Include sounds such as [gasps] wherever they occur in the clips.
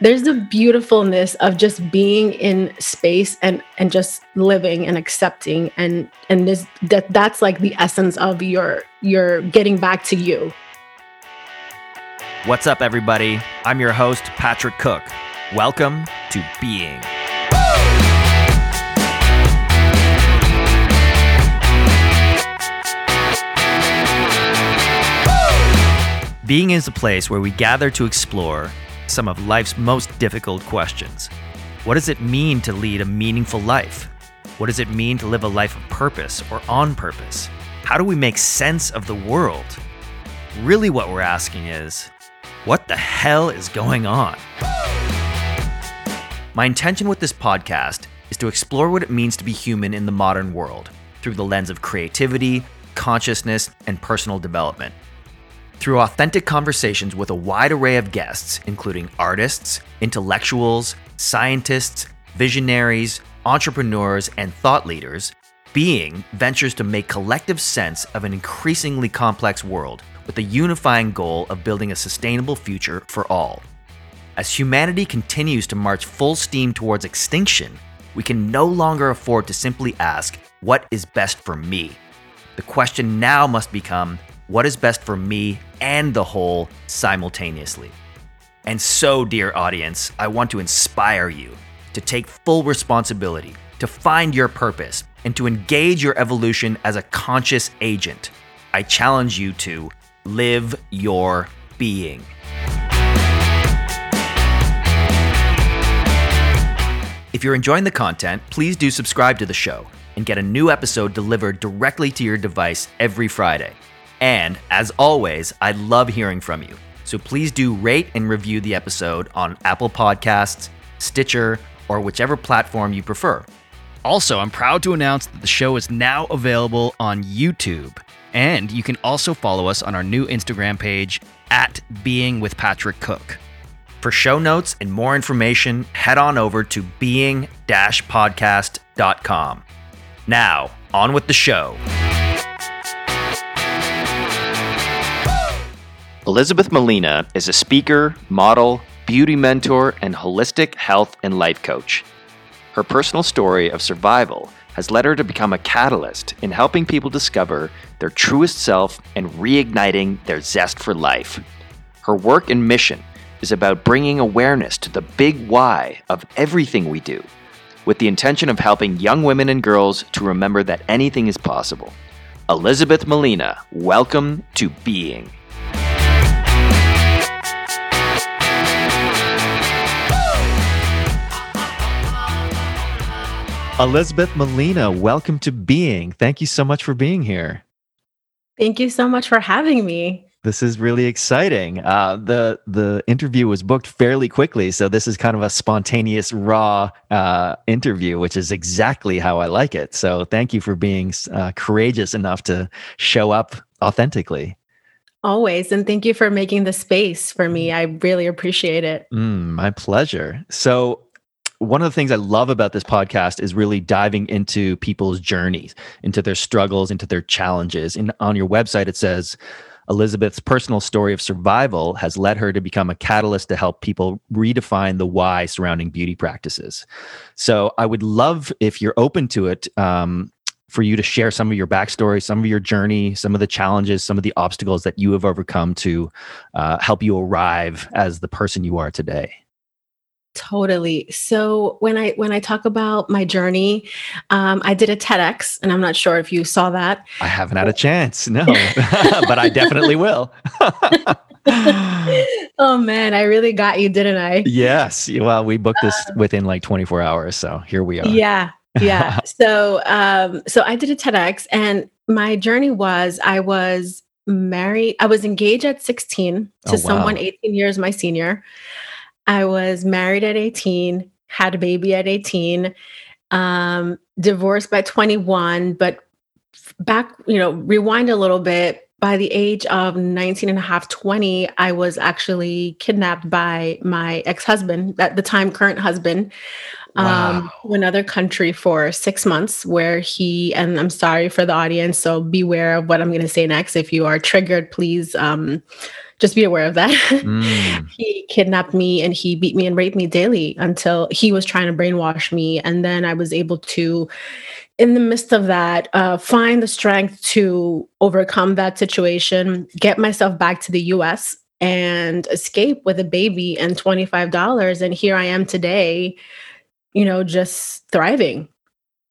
there's the beautifulness of just being in space and and just living and accepting and and this that that's like the essence of your your getting back to you. What's up everybody? I'm your host patrick cooke. Welcome to being. Being is a place where we gather to explore some of life's most difficult questions. What does it mean to lead a meaningful life? What does it mean to live a life of purpose or on purpose? How do we make sense of the world? Really, what we're asking is what the hell is going on? My intention with this podcast is to explore what it means to be human in the modern world through the lens of creativity, consciousness, and personal development. Through authentic conversations with a wide array of guests, including artists, intellectuals, scientists, visionaries, entrepreneurs, and thought leaders, Being ventures to make collective sense of an increasingly complex world with the unifying goal of building a sustainable future for all. As humanity continues to march full steam towards extinction, we can no longer afford to simply ask, What is best for me? The question now must become, What is best for me and the whole simultaneously. And so, dear audience, I want to inspire you to take full responsibility, to find your purpose, and to engage your evolution as a conscious agent. I challenge you to live your being. If you're enjoying the content, please do subscribe to the show and get a new episode delivered directly to your device every Friday. And as always, I love hearing from you. So please do rate and review the episode on Apple Podcasts, Stitcher, or whichever platform you prefer. Also, I'm proud to announce that the show is now available on YouTube. And you can also follow us on our new Instagram page at Being with Patrick Cooke. For show notes and more information, head on over to being podcast.com. Now, on with the show. Elizabeth Molina is a speaker, model, beauty mentor, and holistic health and life coach. Her personal story of survival has led her to become a catalyst in helping people discover their truest self and reigniting their zest for life. Her work and mission is about bringing awareness to the big why of everything we do, with the intention of helping young women and girls to remember that anything is possible. Elizabeth Molina, welcome to Being. Elizabeth Molina, welcome to Being. Thank you so much for being here. Thank you so much for having me. This is really exciting. Uh, the The interview was booked fairly quickly, so this is kind of a spontaneous, raw uh, interview, which is exactly how I like it. So, thank you for being uh, courageous enough to show up authentically. Always. And thank you for making the space for me. I really appreciate it. Mm, my pleasure. So, one of the things I love about this podcast is really diving into people's journeys, into their struggles, into their challenges. And on your website, it says Elizabeth's personal story of survival has led her to become a catalyst to help people redefine the why surrounding beauty practices. So I would love if you're open to it. Um, for you to share some of your backstory, some of your journey, some of the challenges, some of the obstacles that you have overcome to uh, help you arrive as the person you are today. Totally. So when I when I talk about my journey, um, I did a TEDx, and I'm not sure if you saw that. I haven't had a chance, no, [laughs] [laughs] but I definitely will. [laughs] oh man, I really got you, didn't I? Yes. Well, we booked this uh, within like 24 hours, so here we are. Yeah, yeah. so, um, so I did a TEDx, and my journey was I was married. I was engaged at 16 to oh, wow. someone 18 years my senior. I was married at 18, had a baby at 18, um, divorced by 21, but back, you know, rewind a little bit. By the age of 19 and a half, 20, I was actually kidnapped by my ex husband, at the time, current husband, um, to another country for six months, where he, and I'm sorry for the audience, so beware of what I'm going to say next. If you are triggered, please um, just be aware of that. Mm. [laughs] he kidnapped me and he beat me and raped me daily until he was trying to brainwash me. And then I was able to, in the midst of that, uh, find the strength to overcome that situation, get myself back to the US and escape with a baby and $25. And here I am today, you know, just thriving.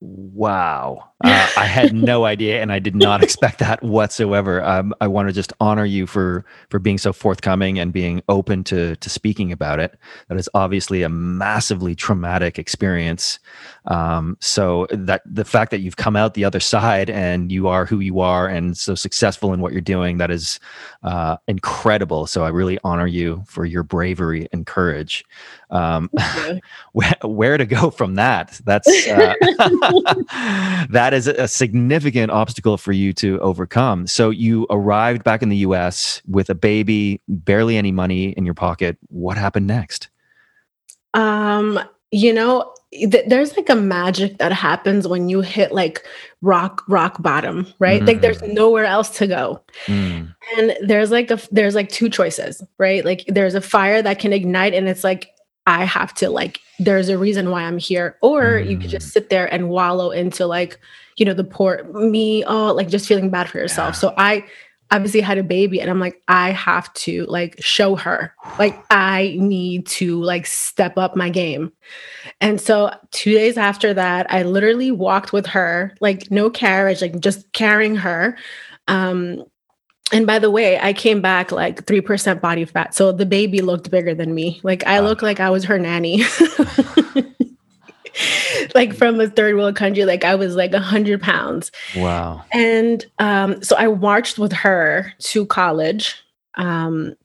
Wow. Uh, I had no idea and I did not expect that whatsoever. Um, I want to just honor you for for being so forthcoming and being open to to speaking about it. That is obviously a massively traumatic experience. Um, so that the fact that you've come out the other side and you are who you are and so successful in what you're doing, that is uh, incredible. So I really honor you for your bravery and courage. Um, [laughs] where, where, to go from that? That's uh, [laughs] that is a significant obstacle for you to overcome. So you arrived back in the U.S. with a baby, barely any money in your pocket. What happened next? Um, you know, th- there's like a magic that happens when you hit like rock rock bottom, right? Mm. Like there's mm. nowhere else to go. Mm. And there's like a there's like two choices, right? Like there's a fire that can ignite and it's like I have to like there's a reason why I'm here or you could just mm. sit there and wallow into like you know the poor me oh like just feeling bad for yourself. Yeah. So I obviously had a baby and I'm like, I have to like show her. Like I need to like step up my game. And so two days after that, I literally walked with her, like no carriage, like just carrying her. Um, and by the way, I came back like 3% body fat. So the baby looked bigger than me. Like I wow. looked like I was her nanny. [laughs] [laughs] like from a third world country. Like I was like a hundred pounds. Wow. And um, so I marched with her to college. Um,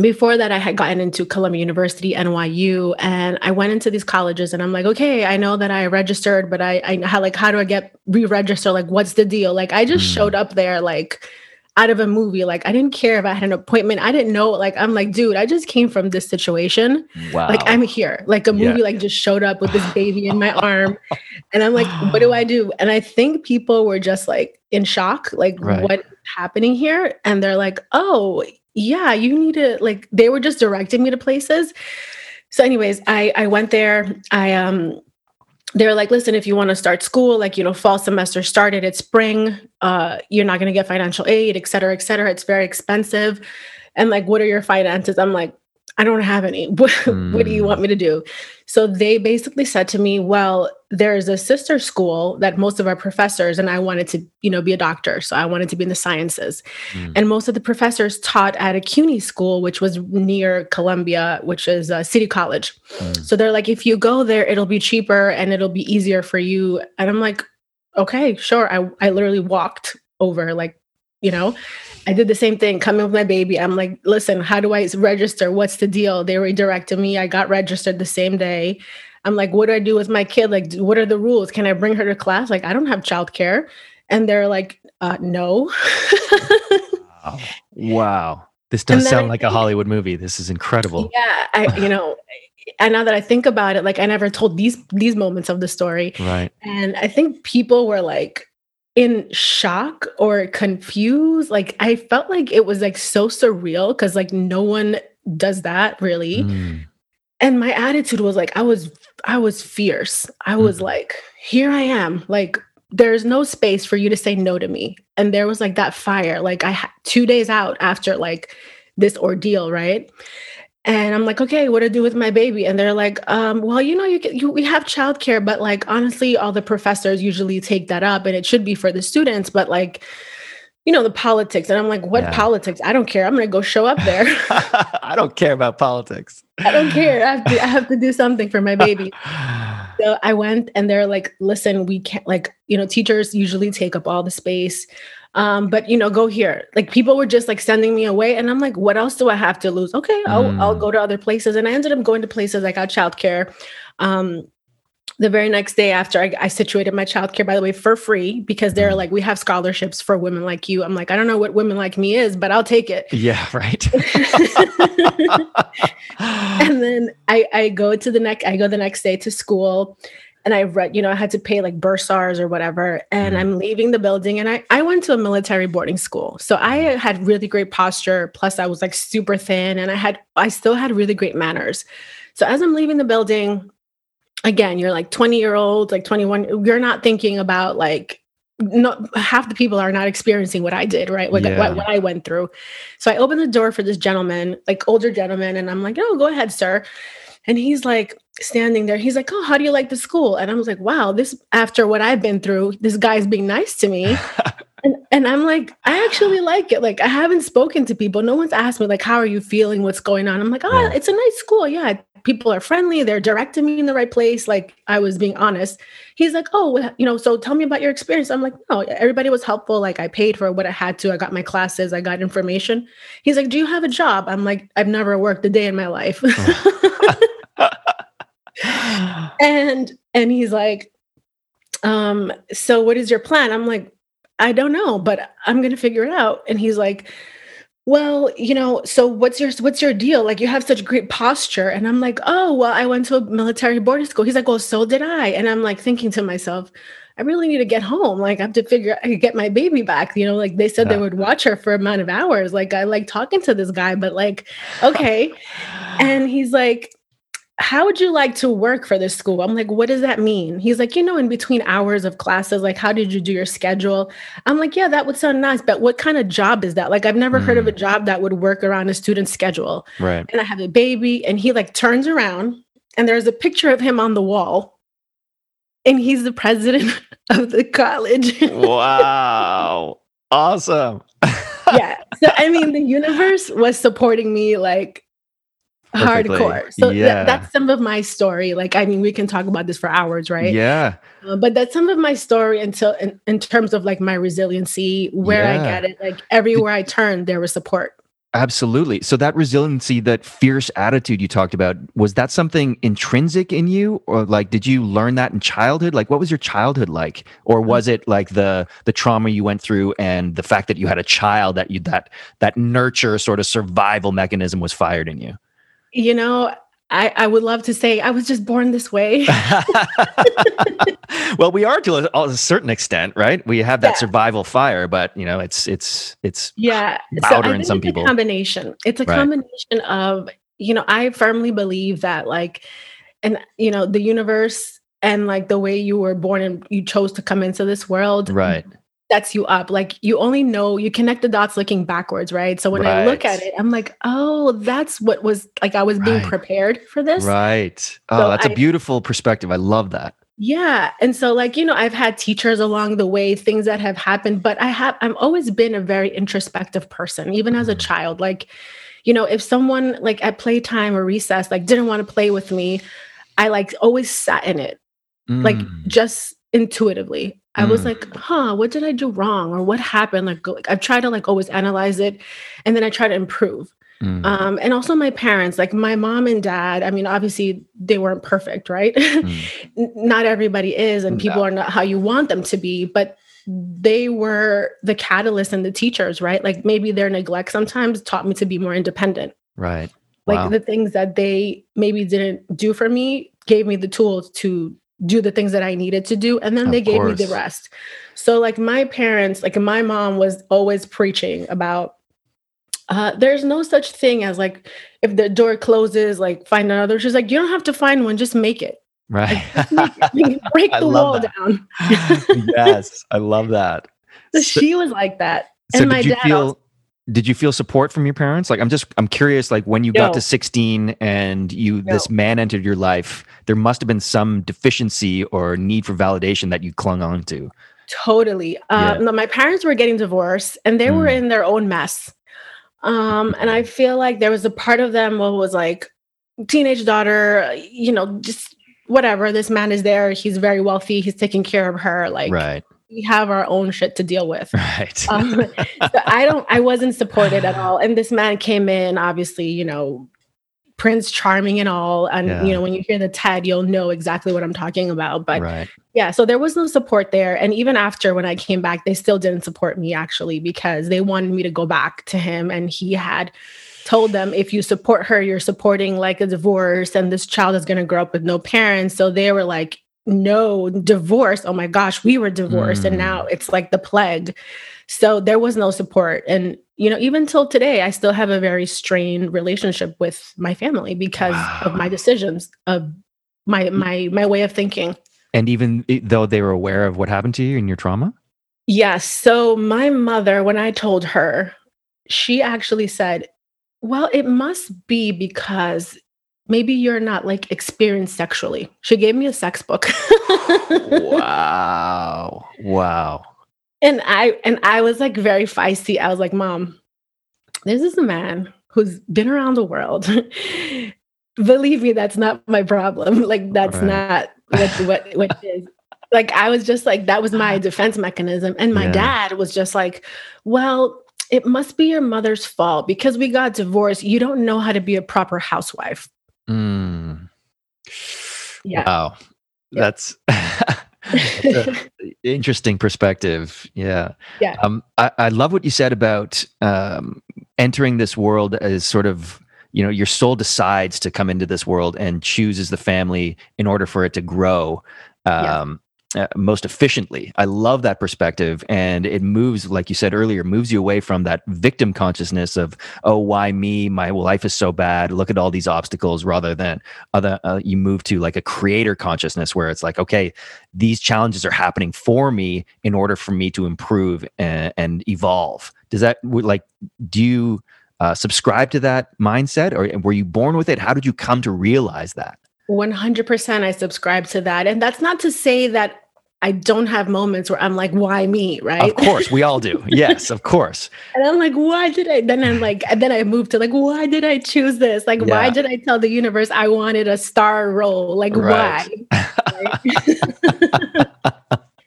before that, I had gotten into Columbia University, NYU, and I went into these colleges and I'm like, okay, I know that I registered, but I, I how like how do I get re-register? Like, what's the deal? Like I just mm. showed up there like out of a movie. Like I didn't care if I had an appointment. I didn't know. Like I'm like, dude, I just came from this situation. Wow. Like I'm here. Like a movie yeah. like just showed up with this baby in my [laughs] arm. And I'm like, what do I do? And I think people were just like in shock, like right. what's happening here? And they're like, oh, yeah, you need to like they were just directing me to places. So, anyways, I I went there. I um they're like, listen, if you want to start school, like, you know, fall semester started, it's spring, uh, you're not going to get financial aid, et cetera, et cetera. It's very expensive. And like, what are your finances? I'm like, I don't have any. [laughs] What, mm. what do you want me to do? So they basically said to me, well, there's a sister school that most of our professors, and I wanted to, you know, be a doctor. So I wanted to be in the sciences. Mm. And most of the professors taught at a CUNY school, which was near Columbia, which is a city college. Mm. So they're like, if you go there, it'll be cheaper and it'll be easier for you. And I'm like, okay, sure. I, I literally walked over like you know i did the same thing coming with my baby. I'm like listen how do i register? What's the deal? They redirected me. I got registered the same day. I'm like what do i do with my kid? Like what are the rules? Can i bring her to class? Like i don't have childcare. And they're like uh, no. Wow. wow. This does sound like a hollywood movie. This is incredible. Yeah i you know and now that I think about it, like I never told these these moments of the story. Right. And I think people were like, in shock or confused. Like I felt like it was like so surreal because like no one does that really. Mm. And my attitude was like I was I was fierce. I was mm. like, here I am. Like there's no space for you to say no to me. And there was like that fire. Like I had 2 days out after like this ordeal, right? And I'm like, okay, what do I do with my baby? And they're like, um, well, you know, you, can, you we have childcare, but like honestly, all the professors usually take that up, and it should be for the students, but like, you know, the politics. And I'm like, what yeah. politics? I don't care. I'm gonna go show up there. [laughs] I don't care about politics. I don't care. I have to, I have to do something for my baby. [laughs] so I went, and they're like, listen, we can't like, you know, teachers usually take up all the space um, but you know, go here. Like people were just like sending me away, and I'm like, what else do I have to lose? Okay, I'll mm. I'll go to other places, and I ended up going to places like got childcare. Um, the very next day after I, I, situated my childcare, by the way, for free because they're mm. like, we have scholarships for women like you. I'm like, I don't know what women like me is, but I'll take it. Yeah, [laughs] right. [laughs] and then I, I go to the next, I go the next day to school and I read, you know, I had to pay like bursars or whatever. And mm. I'm leaving the building and I, I went to a military boarding school. So I had really great posture. Plus I was like super thin and I had, I still had really great manners. So as I'm leaving the building, again, you're like 20 year old, like 21, you're not thinking about like, not half the people are not experiencing what I did, right? What, yeah. what, what I went through. So I opened the door for this gentleman, like older gentleman, and I'm like, oh, go ahead, sir. And he's like standing there. He's like, Oh, how do you like the school? And I was like, Wow, this after what I've been through, this guy's being nice to me. [laughs] and, and I'm like, I actually like it. Like, I haven't spoken to people. No one's asked me, like, how are you feeling? What's going on? I'm like, oh, yeah. it's a nice school. Yeah. People are friendly. They're directing me in the right place. Like, I was being honest. He's like, oh, well, you know, so tell me about your experience. I'm like, no, everybody was helpful. Like, I paid for what I had to. I got my classes, I got information. He's like, do you have a job? I'm like, I've never worked a day in my life. Oh. [laughs] [gasps] and and he's like um so what is your plan i'm like i don't know but i'm going to figure it out and he's like well you know so what's your what's your deal like you have such great posture and i'm like oh well i went to a military boarding school he's like well so did i and i'm like thinking to myself I really need to get home. Like I have to figure I get my baby back. You know, like they said yeah. they would watch her for a amount of hours. Like I like talking to this guy, but like, okay. [sighs] and he's like, how would you like to work for this school? I'm like, what does that mean? He's like, you know, in between hours of classes, like, how did you do your schedule? I'm like, yeah, that would sound nice, but what kind of job is that? Like, I've never mm. heard of a mm. job that would work around a student's schedule. Right. And I have a baby, and he like turns around, and there's a picture of him on the wall, and he's the president [laughs] of the college. wow. [laughs] Awesome. [laughs] yeah. So, I mean, the universe was supporting me like Perfectly. hardcore. So yeah. Th- that's some of my story. Like, I mean, we can talk about this for hours, right? Yeah. Uh, but that's some of my story until in, in terms of like my resiliency, where yeah. I get it. Like everywhere I turned, there was support. Absolutely. So that resiliency, that fierce attitude you talked about, was that something intrinsic in you or like did you learn that in childhood? Like what was your childhood like? Or mm. was it like the the trauma you went through and the fact that you had a child that you that that nurture sort of survival mechanism was fired in you? You know, I, I would love to say I was just born this way. [laughs] well, we are to a, a, certain extent, right? We have that yeah. survival fire, but you know, it's it's it's yeah louder so in some people. combination. It's a right. combination of you know. I firmly believe that like, and you know, the universe and like the way you were born and you chose to come into this world, right? Sets you up. Like you only know you connect the dots looking backwards, right? So when right. I look at it, I'm like, oh, that's what was like I was being prepared for this. Right. Oh, so that's I, a beautiful perspective. I love that. Yeah. And so like, you know, I've had teachers along the way, things that have happened, but I have I've always been a very introspective person, even as a mm-hmm. child. Like, you know, if someone like at playtime or recess like didn't want to play with me, I like always sat in it. Mm. Like just intuitively I was mm. like, huh, what did I do wrong or what happened? Like, like I've tried to like always analyze it and then I try to improve. Mm. Um, and also my parents, like my mom and dad, I mean, obviously they weren't perfect, right? [laughs] Mm. not everybody is, and people no. are not how you want them to be, but they were the catalyst and the teachers, right? Like maybe their neglect sometimes taught me to be more independent. Right. Like wow. the things that they maybe didn't do for me gave me the tools to do the things that I needed to do. And then of they gave course. me the rest. So, like, my parents, like, my mom was always preaching about uh, there's no such thing as like if the door closes, like find another. She's like, you don't have to find one, just make it. Right. Like, [laughs] break the wall that. down. [laughs] yes, I love that. So, so, she was like that. And so my dad feel, also, did you feel support from your parents? Like i'm just i'm curious like when you got to 16 and you this man entered your life there must have been some deficiency or need for validation that you clung on to. Totally. Um, no, my parents were getting divorced and they mm. were in their own mess. Um, and i feel like there was a part of them what was like teenage daughter you know just whatever this man is there he's very wealthy he's taking care of her like right we have our own shit to deal with. [laughs] Right. um, so I don't, I wasn't supported at all. And this man came in, obviously, you know, Prince Charming and all. And, yeah. you know, when you hear the TED, you'll know exactly what I'm talking about. But right. yeah, so there was no support there. And even after when I came back, they still didn't support me actually because they wanted me to go back to him. And he had told them if you support her, you're supporting like a divorce and this child is going to grow up with no parents. So they were like, no divorce. Oh my gosh, we were divorced. Mm. And now it's like the plague. So there was no support. And, you know, even till today, I still have a very strained relationship with my family because wow. of my decisions, of my my my way of thinking. And even though they were aware of what happened to you and your trauma? Yes. So my mother, when I told her, she actually said, Well, it must be because maybe you're not like experienced sexually. She gave me a sex book. [laughs] wow. Wow. And I and I was like very feisty. I was like, "Mom, this is a man who's been around the world. [laughs] Believe me, that's not my problem. [laughs] Like that's right. not what what what is." Like I was just like that was my uh-huh. defense mechanism and my yeah. dad was just like, "Well, it must be your mother's fault because we got divorced. You don't know how to be a proper housewife. Mm. Yeah. Wow. Yeah. That's, [laughs] that's interesting perspective. Yeah. Yeah. Um, I, I love what you said about um, entering this world as sort of you know your soul decides to come into this world and chooses the family in order for it to grow um, uh, most efficiently. I love that perspective. And it moves, like you said earlier, moves you away from that victim consciousness of, oh, why me? My life is so bad. Look at all these obstacles, rather than other, uh, you move to like a creator consciousness where it's like, okay, these challenges are happening for me in order for me to improve and, and evolve. Does that, like, do you uh, subscribe to that mindset or were you born with it? How did you come to realize that? 100% I subscribe to that. And that's not to say that I don't have moments where I'm like, why me? Right. Of course, we all do. [laughs] Yes, of course. and I'm like, why did I? Then I'm like, and then I moved to like, why did I choose this? Like, yeah. why did I tell the universe I wanted a star role? Like, right. why?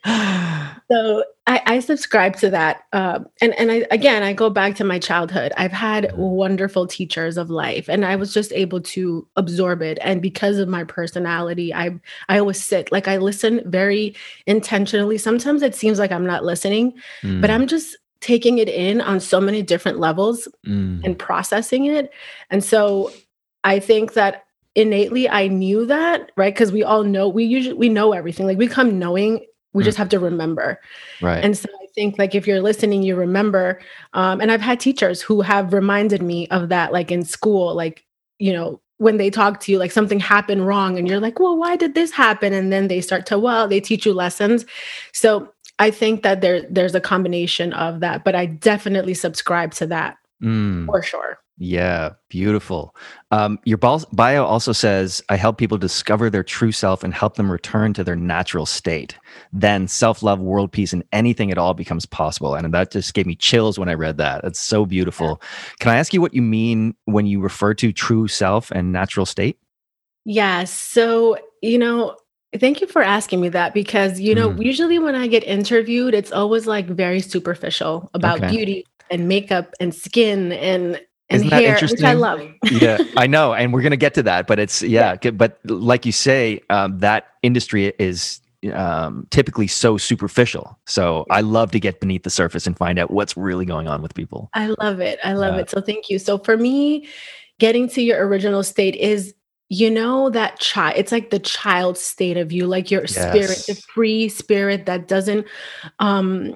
[laughs] [laughs] so I, I, subscribe to that uh, and and I, again i go back to my childhood. I've had wonderful teachers of life and i was just able to absorb it. And because of my personality i i always sit like i listen very intentionally. Sometimes it seems like i'm not listening mm. but i'm just taking it in on so many different levels mm. and processing it. And so i think that innately i knew that right? Because we all know we usually we know everything. Like we come knowing we mm. just have to remember. Right. And so I think like if you're listening, you remember. Um, and I've had teachers who have reminded me of that, like in school, like, you know, when they talk to you, like something happened wrong, and you're like, well, why did this happen? And then they start to, well, they teach you lessons. So I think that there there's a combination of that, but I definitely subscribe to that mm. for sure. Yeah, beautiful. Um, your bio also says, I help people discover their true self and help them return to their natural state. Then self love, world peace, and anything at all becomes possible. And that just gave me chills when I read that. That's so beautiful. Can I ask you what you mean when you refer to true self and natural state? Yeah. So, you know, Thank you for asking me that because, you know, mm. usually when I get interviewed, it's always like very superficial about okay. beauty and makeup and skin and and Isn't hair, which I love. yeah, [laughs] I know, and we're gonna get to that. But it's yeah, yeah. but like you say, um, that industry is um, typically so superficial. So I love to get beneath the surface and find out what's really going on with people. I love it. I love it. So thank you. So for me, getting to your original state is you know that child it's like the child state of you like your yes. spirit the free spirit that doesn't um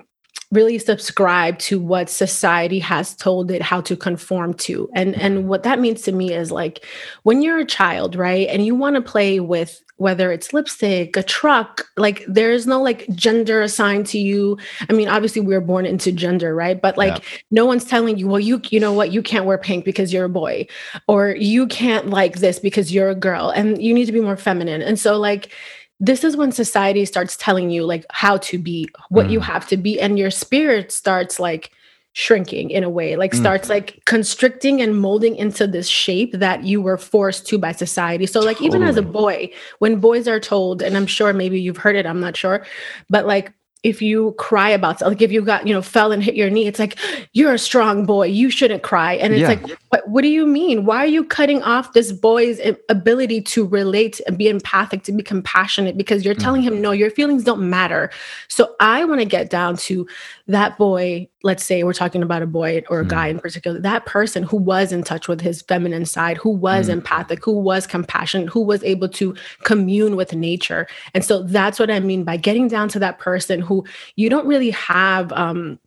really subscribe to what society has told it how to conform to. And and mm-hmm. what that means to me is like when you're a child right and you want to play with whether it's lipstick a truck like there is no like gender assigned to you. I mean obviously we were born into gender right? But like yeah. no one's telling you well you you know what? You can't wear pink because you're a boy or you can't like this because you're a girl and you need to be more feminine. And so like this is when society starts telling you like how to be what mm. you have to be and your spirit starts like shrinking in a way like mm. starts like constricting and molding into this shape that you were forced to by society so like even as a boy when boys are told and i'm sure maybe you've heard it i'm not sure but like if you cry about like if you got you know fell and hit your knee it's like you're a strong boy you shouldn't cry and it's yeah. like what, what do you mean why are you cutting off this boy's ability to relate and be empathic to be compassionate because you're telling mm. him no your feelings don't matter so i want to get down to that boy let's say we're talking about a boy or a mm. guy in particular, that person who was in touch with his feminine side, who was mm. empathic, who was compassionate, who was able to commune with nature. And so that's what I mean by getting down to that person who you don't really have um,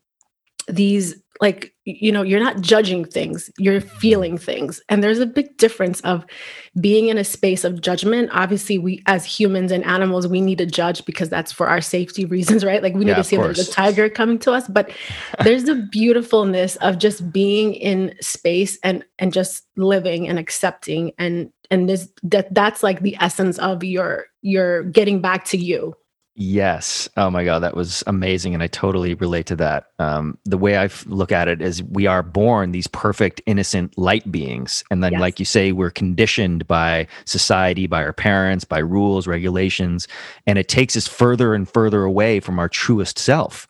these like you know you're not judging things you're mm-hmm. feeling things. And there's a big difference of being in a space of judgment. Obviously we as humans and animals we need to judge because that's for our safety reasons [laughs] right? Like we need yeah, to see if there's a tiger coming to us. But [laughs] there's the beautifulness of just being in space and and just living and accepting. And and this that that's like the essence of your your getting back to you Yes. Oh my God, that was amazing. And I totally relate to that. Um, the way I look at it is we are born these perfect, innocent light beings. And then, yes. like you say, we're conditioned by society, by our parents, by rules, regulations. And it takes us further and further away from our truest self.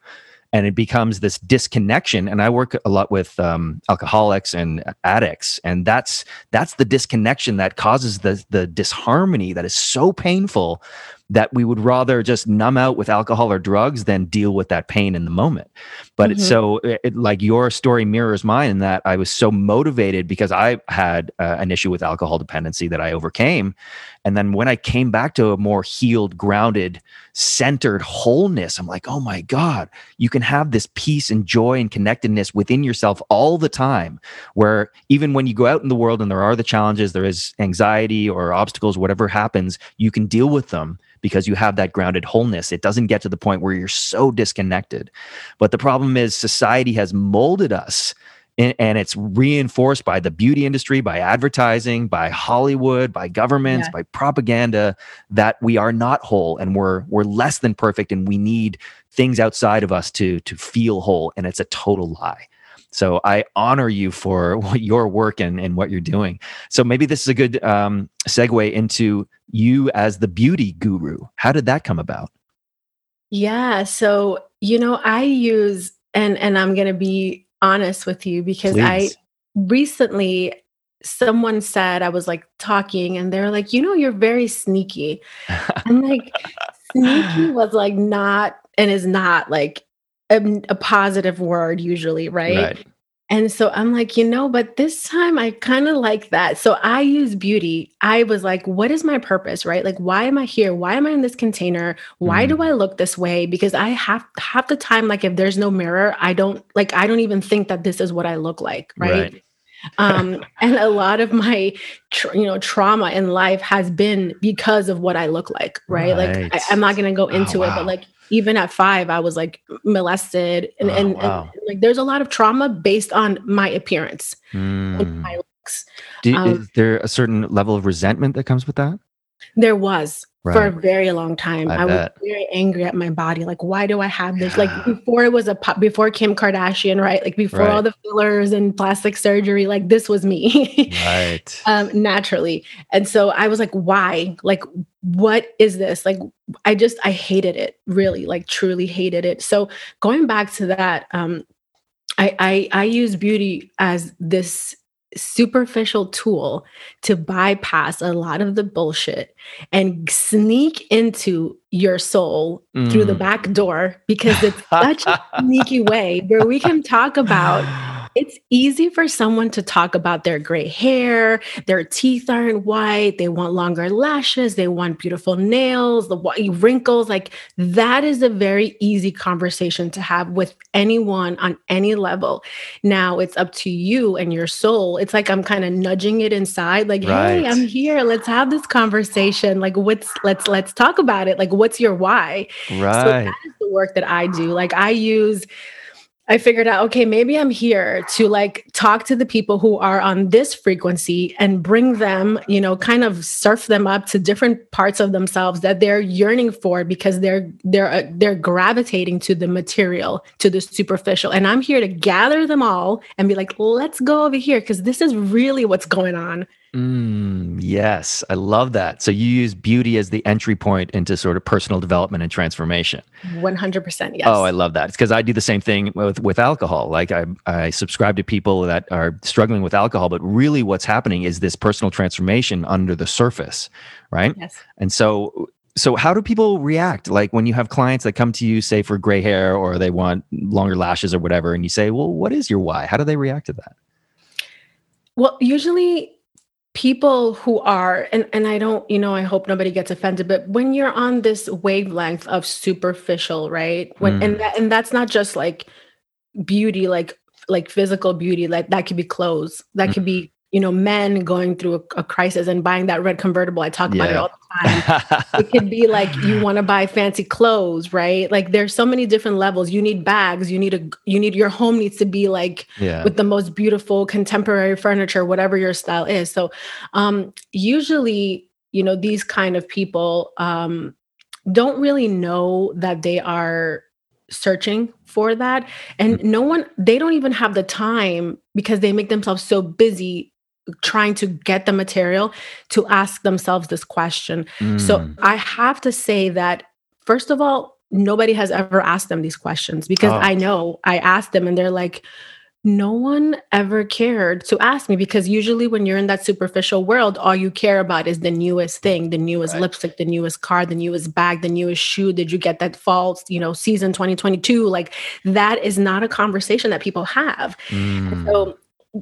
And it becomes this disconnection. And I work a lot with um, alcoholics and addicts, and that's that's the disconnection that causes the the disharmony that is so painful that we would rather just numb out with alcohol or drugs than deal with that pain in the moment. But mm-hmm. it's so it, like your story mirrors mine in that I was so motivated because I had uh, an issue with alcohol dependency that I overcame. And then when I came back to a more healed, grounded, centered wholeness, I'm like, oh my God, you can have this peace and joy and connectedness within yourself all the time. Where even when you go out in the world and there are the challenges, there is anxiety or obstacles, whatever happens, you can deal with them because you have that grounded wholeness. It doesn't get to the point where you're so disconnected. But the problem is, society has molded us and it's reinforced by the beauty industry, by advertising, by Hollywood, by governments, yeah. by propaganda that we are not whole and we're we're less than perfect and we need things outside of us to to feel whole and it's a total lie. So I honor you for [laughs] your work and, and what you're doing. So maybe this is a good um, segue into you as the beauty guru. How did that come about? Yeah. So, you know, I use, and, and I'm going to be honest with you because Please. I recently, someone said, I was like talking and they're like, you know, you're very sneaky. [laughs] I'm like, sneaky was like not and is not like a, a positive word usually, right? right? And so I'm like, you know, but this time I kind of like that. So I use beauty. I was like, what is my purpose, right? Like, why am I here? Why am I in this container? Why mm. do I look this way? Because I have half the time, like, if there's no mirror, I don't like, I don't even think that this is what I look like, right? right. um, [laughs] and a lot of my tra- you know trauma in life has been because of what i look like right, right. like I, am not going to go into oh, wow. it but like even at five, I was like molested, and, oh, and, wow. and, like there's a lot of trauma based on my appearance, mm. my looks. Do, um, is there a certain level of resentment that comes with that? There was right. for a very long time. I, I was very angry at my body. Like, why do I have this? Yeah. Like before it was a before Kim Kardashian, right? Like before right. all the fillers and plastic surgery, like this was me. right. [laughs] Um, naturally. And so I was like, why? Like, what is this? Like, I just I hated it, really, like truly hated it. So going back to that, um, I I, I use beauty as this superficial tool to bypass a lot of the bullshit and sneak into your soul mm. through the mm. back door because it's such a [laughs] sneaky way where we can talk about it's easy for someone to talk about their gray hair, their teeth aren't white, they want longer lashes, they want beautiful nails, the wrinkles. Like that is a very easy conversation to have with anyone on any level. Now it's up to you and your soul. It's like I'm kind of nudging it inside, like, right. hey, I'm here. Let's have this conversation. Like, what's let's let's talk about it. Like, what's your why? Right. So that is the work that I do. Like I use I figured out, okay, maybe I'm here to like talk to the people who are on this frequency and bring them, you know, kind of surf them up to different parts of themselves that they're yearning for because they're they're uh, they're gravitating to the material, to the superficial. And I'm here to gather them all and be like, let's go over here because this is really what's going on. Mm, yes, I love that. So you use beauty as the entry point into sort of personal development and transformation. 100% yes. Oh, I love that. It's because I do the same thing with, with alcohol. Like I, I subscribe to people that are struggling with alcohol, but really what's happening is this personal transformation under the surface, right? Yes. And so so how do people react? Like when you have clients that come to you, say for gray hair or they want longer lashes or whatever, and you say, "Well, what is your why?" How do they react to that? Well, usually people who are and and I don't, you know, I hope nobody gets offended, but when you're on this wavelength of superficial, right? When mm. and that, and that's not just like beauty like like physical beauty like that could be clothes that mm. could be you know men going through a, a, crisis and buying that red convertible. I talk yeah. about it all the time. [laughs] It could be like you want to buy fancy clothes right? Like there's so many different levels. You need bags. You need a you need your home needs to be like yeah. with the most beautiful contemporary furniture whatever your style is. So um usually you know these kind of people um don't really know that they are searching for that. And mm. no one they don't even have the time because they make themselves so busy trying to get the material to ask themselves this question mm. so i have to say that first of all nobody has ever asked them these questions because oh. i know i asked them and they're like no one ever cared to ask me because usually when you're in that superficial world all you care about is the newest thing the newest right. lipstick the newest car the newest bag the newest shoe did you get that fall you know season 2022 like that is not a conversation that people have mm. so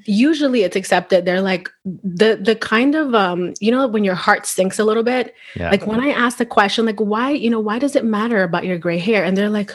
usually it's accepted they're like the the kind of um you know when your heart sinks a little bit yeah. like when i ask the question like why you know why does it matter about your gray hair and they're like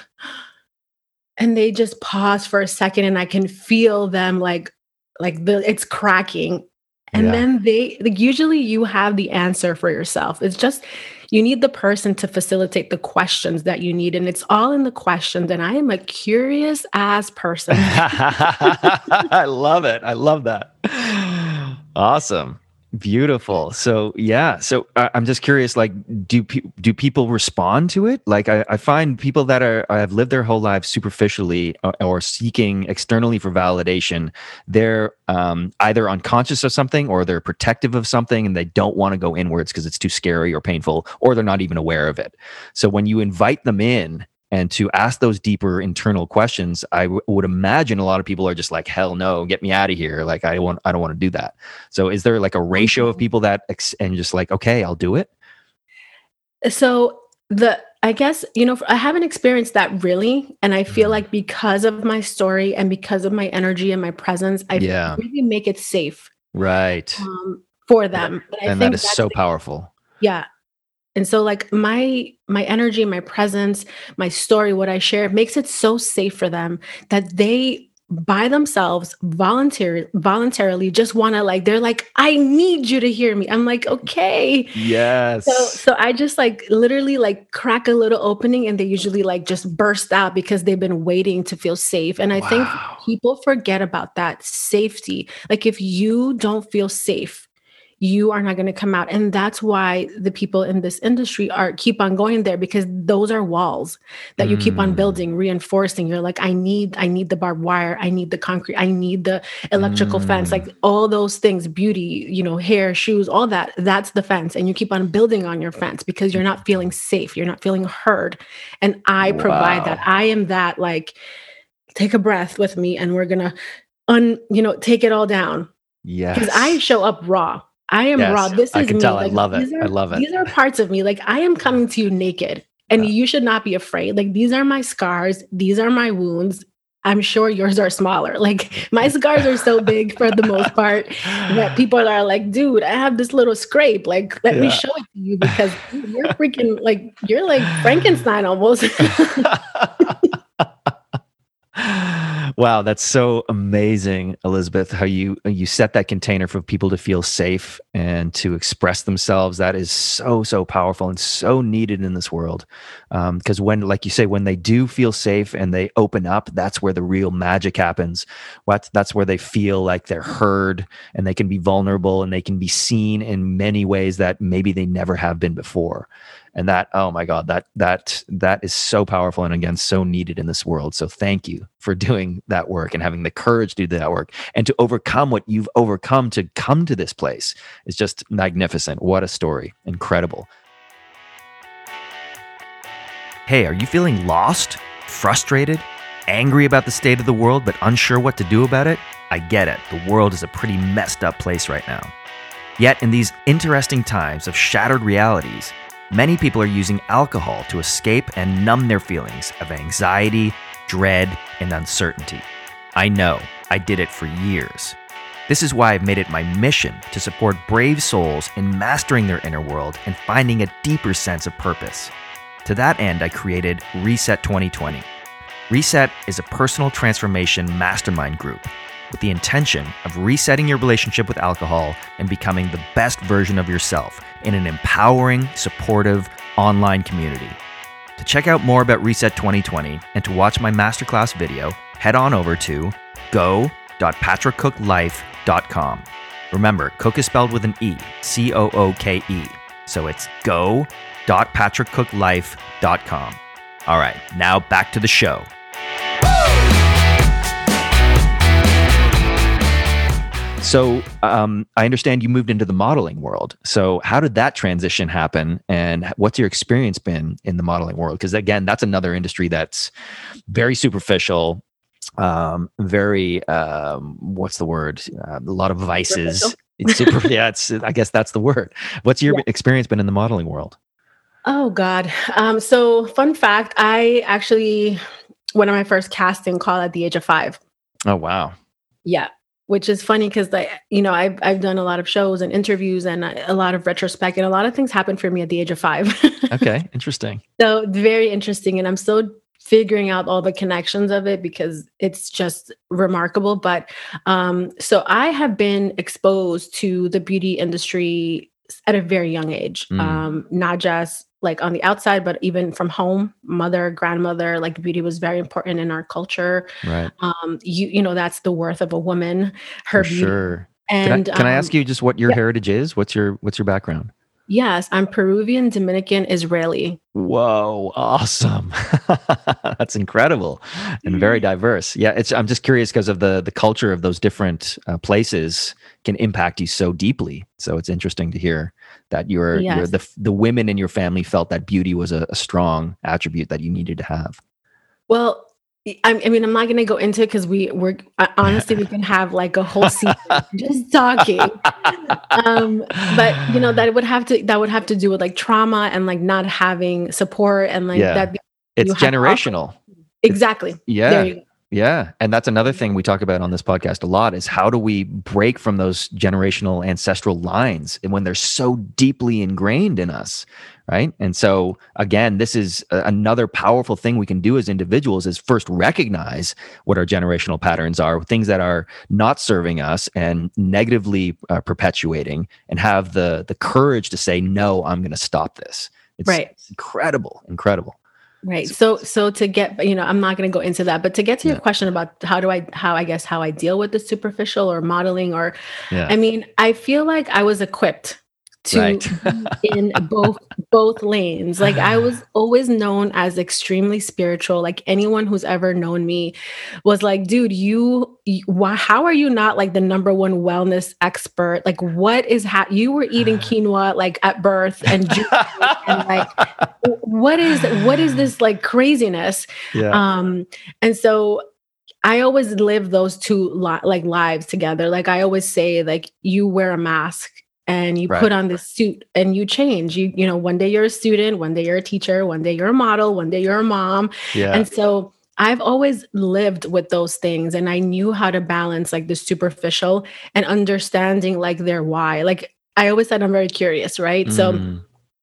[gasps] and they just pause for a second and i can feel them like like the it's cracking and yeah. then they like usually you have the answer for yourself it's just you need the person to facilitate the questions that you need and it's all in the questions and i am a curious ass person. [laughs] I love it. I love that. [sighs] Awesome Beautiful. So yeah. So I'm just curious. Like, do pe- do people respond to it? Like, I, I find people that are have lived their whole lives superficially or, uh, or seeking externally for validation. They're um, either unconscious of something or they're protective of something, and they don't want to go inwards because it's too scary or painful, or they're not even aware of it. So when you invite them in and to ask those deeper internal questions I w- would imagine a lot of people are just like hell no get me out of here like i want i don't want to do that so is there like a ratio of mm-hmm. people that ex- and just like okay i'll do it so the i guess you know i haven't experienced that really and i feel mm-hmm. like because of my story and because of my energy and my presence i yeah. really make it safe right um, for them and that is so powerful yeah and so like my my energy my presence my story what i share makes it so safe for them that they by themselves voluntarily voluntarily just want to like they're like i need you to hear me. I'm like okay. Yes. So so i just like literally like crack a little opening and they usually like just burst out because they've been waiting to feel safe. And i wow. think people forget about that safety. Like if you don't feel safe you are not going to come out. And that's why the people in this industry are keep on going there because those are walls that you keep on mm. building reinforcing. You're like i need i need the barbed wire. I need the concrete. I need the electrical mm. fence. Like mm. all those things beauty you know hair shoes all that that's the fence. And you keep on building on your fence because you're not feeling safe. You're not feeling heard. And i wow. provide that. I am that like take a breath with me and we're gonna un you know take it all down. Yeah because i show up raw I am yes, raw. This is I can me. tell. Like, I love it. Are, I love it. These are parts of me. Like I am coming to you naked, and yeah. you should not be afraid. Like these are my scars. These are my wounds. I'm sure yours are smaller. [laughs] Like my scars are so big for the most part that [laughs] people are like, dude, I have this little scrape. Like, let yeah. me show it to you because you're freaking like you're like Frankenstein almost. [laughs] wow, that's so amazing, Elizabeth. How you you set that container for people to feel safe and to express themselves. That is so so powerful and so needed in this world. Because um, when, like you say, when they do feel safe and they open up, that's where the real magic happens. What that's where they feel like they're heard and they can be vulnerable and they can be seen in many ways that maybe they never have been before and that oh my god that that that is so powerful and again so needed in this world. So thank you for doing that work and having the courage to do that work. And to overcome what you've overcome to come to this place is just magnificent. What a story. Incredible. Hey are you feeling lost frustrated angry about the state of the world but unsure what to do about it? I get it. The world is a pretty messed up place right now. Yet, in these interesting times of shattered realities, many people are using alcohol to escape and numb their feelings of anxiety, dread, and uncertainty. I know, I did it for years. This is why I've made it my mission to support brave souls in mastering their inner world and finding a deeper sense of purpose. To that end, I created Reset 2020. Reset is a personal transformation mastermind group with the intention of resetting your relationship with alcohol and becoming the best version of yourself in an empowering, supportive online community. To check out more about Reset 2020 and to watch my masterclass video, head on over to go.patrickcookelife.com. Remember, Cooke is spelled with an E, C O O K E. So it's go.patrickcookelife.com. All right, now back to the show. So um, I understand you moved into the modeling world. So how did that transition happen, and what's your experience been in the modeling world? Because again, that's another industry that's very superficial, um, very um, what's the word? Uh, a lot of vices. It's super. [laughs] yeah, it's. I guess that's the word. What's your yeah. experience been in the modeling world? Oh God. Um, so fun fact, I actually went on my first casting call at the age of five. Oh wow. Yeah which is funny because like you know I've I've done a lot of shows and interviews and a lot of retrospect and a lot of things happened for me at the age of five. [laughs] okay, interesting. So very interesting, and I'm still figuring out all the connections of it because it's just remarkable. But um, so I have been exposed to the beauty industry at a very young age, mm. um, not just like on the outside, but even from home, mother, grandmother, like beauty was very important in our culture. Right. Um, you you know that's the worth of a woman. Her For beauty. Sure. And can I, can um, I, ask you just what your yeah. heritage is? What's your what's your background? Yes, I'm Peruvian, Dominican, Israeli. Whoa, awesome. [laughs] That's incredible and very diverse. Yeah, it's I'm just curious because of the the culture of those different uh, places can impact you so deeply. So it's interesting to hear that you're, yes. you're the the women in your family felt that beauty was a, a strong attribute that you needed to have. Well, I, mean, I'm not going to go into it because we we're honestly we can have like a whole season [laughs] just talking. Um, but you know that would have to that would have to do with like trauma and like not having support and like yeah. that. It's generational. Exactly. It's, yeah. Yeah. And that's another thing we talk about on this podcast a lot is how do we break from those generational ancestral lines and when they're so deeply ingrained in us, right? And so again, this is another powerful thing we can do as individuals is first recognize what our generational patterns are, things that are not serving us and negatively uh, perpetuating and have the the courage to say no, I'm going to stop this. It's, right. It's incredible, incredible. Right. So so to get you know I'm not going to go into that, but to get to your yeah. question about how do I how I guess how I deal with the superficial or modeling or yeah. I mean I feel like I was equipped to right. [laughs] in both both lanes. Like I was [sighs] always known as extremely spiritual. Like anyone who's ever known me was like, dude, you, you why, how are you not like the number one wellness expert? Like what is ha- you were eating [sighs] quinoa like at birth and, and like [laughs] what is what is this like craziness? Yeah. Um and so I always live those two li- like lives together. Like I always say, like you wear a mask and you right. put on this suit and you change you you know one day you're a student one day you're a teacher one day you're a model one day you're a mom yeah. and so I've always lived with those things and I knew how to balance like the superficial and understanding like their why. Like I always said I'm very curious, right? Mm. So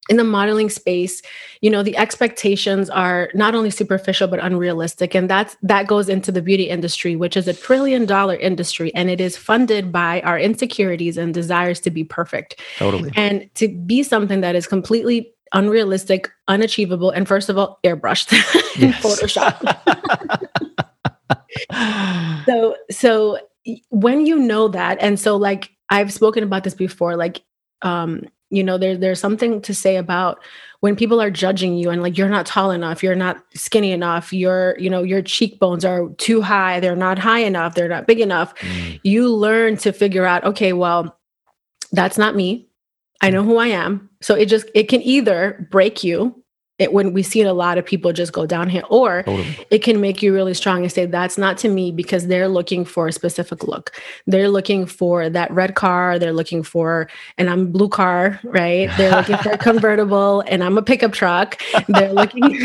in the modeling space you know the expectations are not only superficial but unrealistic. And that's that goes into the beauty industry which is a trillion dollar industry and it is funded by our insecurities and desires to be perfect. Totally. And to be something that is completely unrealistic unachievable and first of all airbrushed [laughs] in photoshop. [laughs] So so when you know that and so like i've spoken about this before like um you know there, there's something to say about when people are judging you and like you're not tall enough you're not skinny enough your you know your cheekbones are too high they're not high enough they're not big enough. Mm. you learn to figure out okay well that's not me. I know who i am. So it just it can either break you it when we see it a lot of people just go downhill or totally. it can make you really strong and say that's not to me because they're looking for a specific look. They're looking for that red car they're looking for and i'm blue car right? [laughs] They're looking for a convertible and i'm a pickup truck. They're looking [laughs]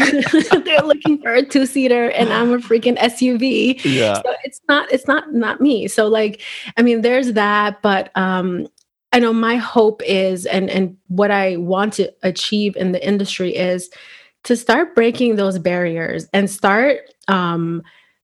they're looking for a two-seater and i'm a freaking suv yeah. So it's not it's not not me. So like i mean there's that but um I know my hope is and and what I want to achieve in the industry is to start breaking those barriers and start um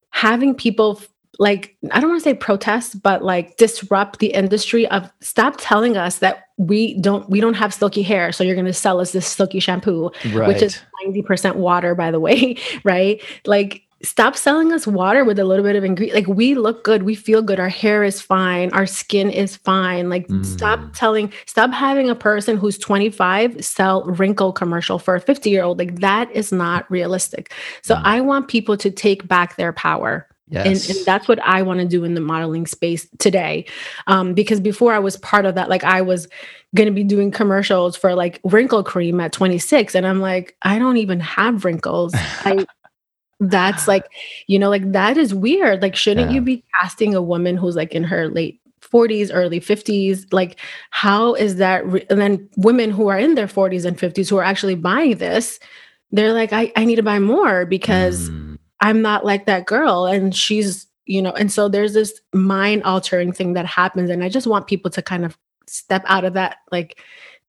having people like I don't want to say protest but like disrupt the industry of stop telling us that we don't we don't have silky hair so you're going to sell us this silky shampoo right. which is 90% water by the way [laughs] right like stop selling us water with a little bit of ingredient. Like we look good, we feel good, our hair is fine, our skin is fine. Like mm. stop telling, stop having a person who's 25 sell wrinkle commercial for a 50 year old. Like that is not realistic. So mm. I want people to take back their power. Yes. And, and, that's what I want to do in the modeling space today. Um, because before I was part of that, like I was going to be doing commercials for like wrinkle cream at 26. And I'm like, I don't even have wrinkles. I, that's like you know like that is weird like shouldn't yeah. you be casting a woman who's like in her late 40s early 50s like how is that re- and then women who are in their 40s and 50s who are actually buying this they're like i, I need to buy more because mm. i'm not like that girl and she's you know and so there's this mind altering thing that happens and i just want people to kind of step out of that like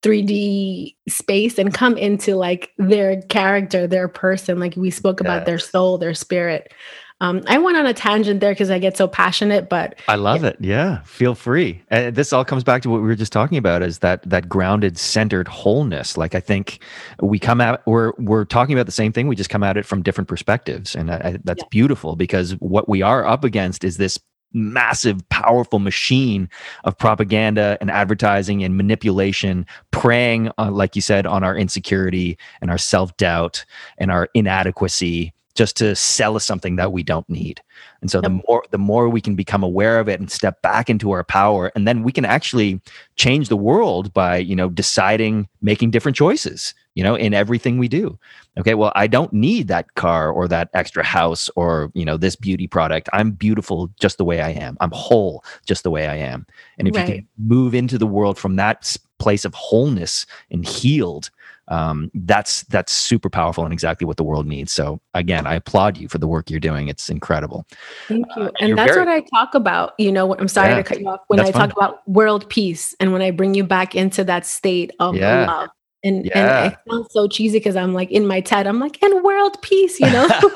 3D space and come into like their character, their person. Like we spoke yes. about their soul, their spirit. Um, I went on a tangent there because I get so passionate, but I love yeah. it. Yeah, feel free. And this all comes back to what we were just talking about: is that that grounded, centered wholeness. Like I think we come out, we're we're talking about the same thing. We just come at it from different perspectives, and I, that's yeah. beautiful because what we are up against is this massive, powerful machine of propaganda and advertising and manipulation, preying, uh, like you said, on our insecurity and our self doubt and our inadequacy just to sell us something that we don't need. And so yep. the more the more we can become aware of it and step back into our power and then we can actually change the world by, you know, deciding making different choices, you know, in everything we do. Okay, well, I don't need that car or that extra house or, you know, this beauty product. I'm beautiful just the way I am. I'm whole just the way I am. And if right. you can move into the world from that place of wholeness and healed, um, that's that's super powerful and exactly what the world needs. So again, I applaud you for the work you're doing. It's incredible. Thank you. Uh, and that's very, what I talk about. You know, I'm sorry yeah, to cut you off. When I fun. talk about world peace and when I bring you back into that state of yeah. love and, yeah. and it sounds so cheesy because I'm like in my TED, I'm like, and world peace, you know? [laughs]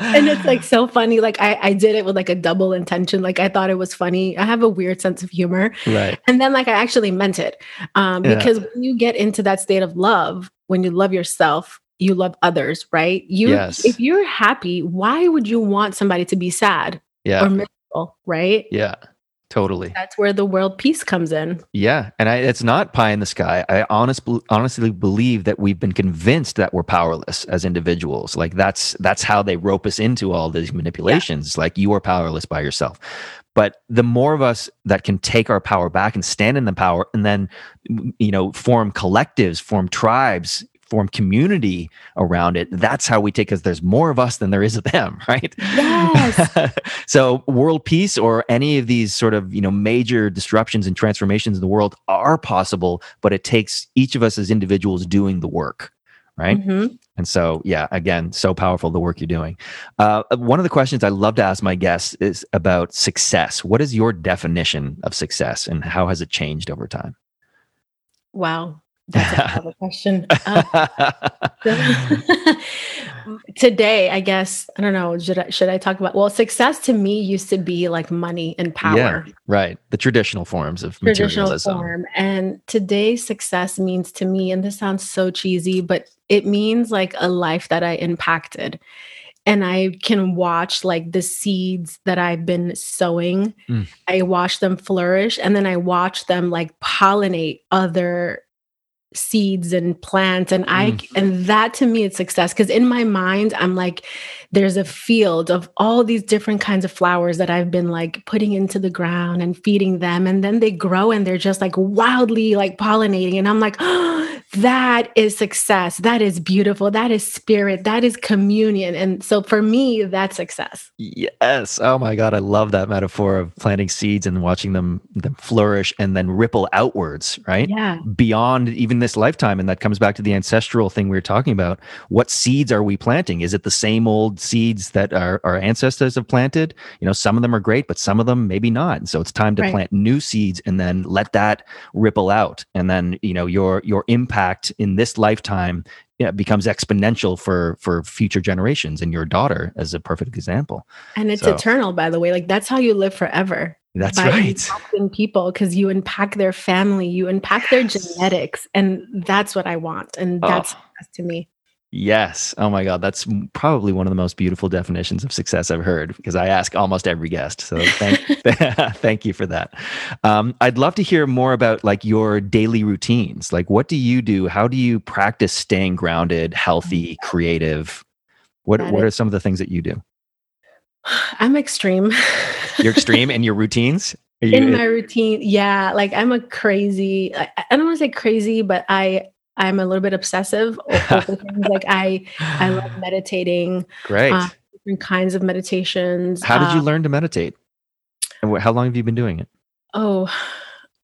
and it's like so funny. Like I, I did it with like a double intention. Like I thought it was funny. I have a weird sense of humor. Right. And then like I actually meant it. Um, yeah. because when you get into that state of love, when you love yourself, you love others, right? You yes. if you're happy, why would you want somebody to be sad yeah. or miserable, right? Yeah. Totally. That's where the world peace comes in. Yeah, and I, it's not pie in the sky. I honest, honestly believe that we've been convinced that we're powerless as individuals. Like that's that's how they rope us into all these manipulations. Yeah. Like you are powerless by yourself. But the more of us that can take our power back and stand in the power, and then you know form collectives, form tribes, form community around it that's how we take because there's more of us than there is of them [laughs] right? Yes. [laughs] So world peace or any of these sort of you know major disruptions and transformations in the world are possible but it takes each of us as individuals doing the work right? Mm-hmm. and so yeah again so powerful the work you're doing. Uh, one of the questions i love to ask my guests is about success. What is your definition of success and how has it changed over time? Wow that's a question. Uh, [laughs] today, I guess I don't know. Should I should I talk about? Well, success to me used to be like money and power. Yeah, right. The traditional forms of traditional materialism. form. And today, success means to me, and this sounds so cheesy, but it means like a life that I impacted and I can watch like the seeds that I've been sowing. Mm. I watch them flourish and then I watch them like pollinate other seeds and plants and i mm. and that to me is success because in my mind i'm like there's a field of all these different kinds of flowers that i've been like putting into the ground and feeding them and then they grow and they're just like wildly like pollinating and i'm like oh, [gasps] that is success. That is beautiful. That is spirit. That is communion. And so for me, that's success. Yes. Oh my God. I love that metaphor of planting seeds and watching them, them flourish and then ripple outwards, right? Yeah. Beyond even this lifetime. And that comes back to the ancestral thing we were talking about. What seeds are we planting? Is it the same old seeds that our, our ancestors have planted? You know, some of them are great, but some of them maybe not. And so it's time to right. plant new seeds and then let that ripple out. And then, you know, your your impact in this lifetime becomes exponential for for future generations and your daughter as a perfect example and it's so, eternal by the way like that's how you live forever that's right impacting people because you unpack their family you unpack yes. their genetics and that's what i want and that's oh. to me Yes. Oh my God. That's probably one of the most beautiful definitions of success I've heard because I ask almost every guest. So thank, [laughs] [laughs] thank you for that. Um, I'd love to hear more about like your daily routines. Like, what do you do? How do you practice staying grounded, healthy, creative? What, what are some of the things that you do? [sighs] I'm extreme. [laughs] You're extreme in your routines? You, in my routine, yeah. Like I'm a crazy. I, I don't want to say crazy, but I I'm a little bit obsessive. [laughs] Like I, I love meditating. Great. Uh, different kinds of meditations. How did you uh, learn to meditate? And how long have you been doing it? Oh,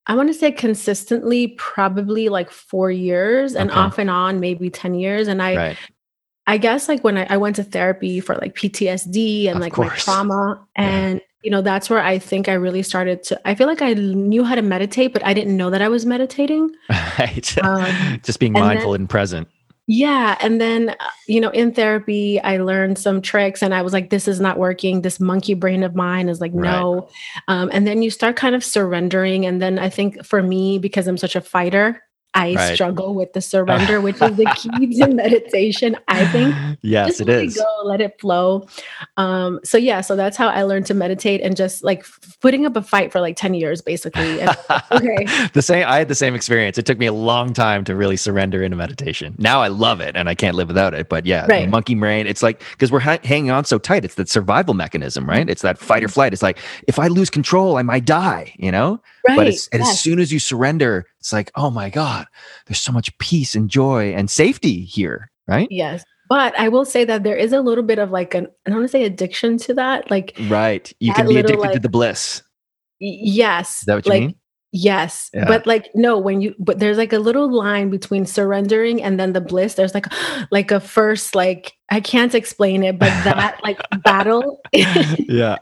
I want to say consistently, probably like four years, and okay. off and on, maybe ten years. And I, right. I guess like when I, I, went to therapy for like PTSD and of like course. my trauma, and you know that's where i think i really started to i feel like i knew how to meditate but i didn't know that i was meditating. [laughs] Right. Um, just being mindful then, and present. Yeah and then uh, you know in therapy i learned some tricks and i was like this is not working. This monkey brain of mine is like right. no. Um, and then you start kind of surrendering and then i think for me because i'm such a fighter I right. struggle with the [laughs] surrender, which is the key to meditation, I think. Yes, just it let is. It go, let it flow. Um, so yeah, so that's how I learned to meditate and just like putting up a fight for like 10 years, basically. And, [laughs] okay. the same I had the same experience. It took me a long time to really surrender into meditation. Now I love it and I can't live without it. But yeah, right. monkey brain, it's like because we're ha- hanging on so tight. It's that survival mechanism, right? It's that fight or flight. It's like if I lose control, I might die, you know? Right. But yes. as soon as you surrender, it's like, oh my God, there's so much peace and joy and safety here. Right. Yes. But I will say that there is a little bit of like an, I don't want to say addiction to that. Like, right. You can be little, addicted like, to the bliss. yes. Is that what you like, mean? Yes. Yeah. But like no, when you but there's like a little line between surrendering and then the bliss. There's like [gasps] like a first like I can't explain it, but that like battle. [laughs] yeah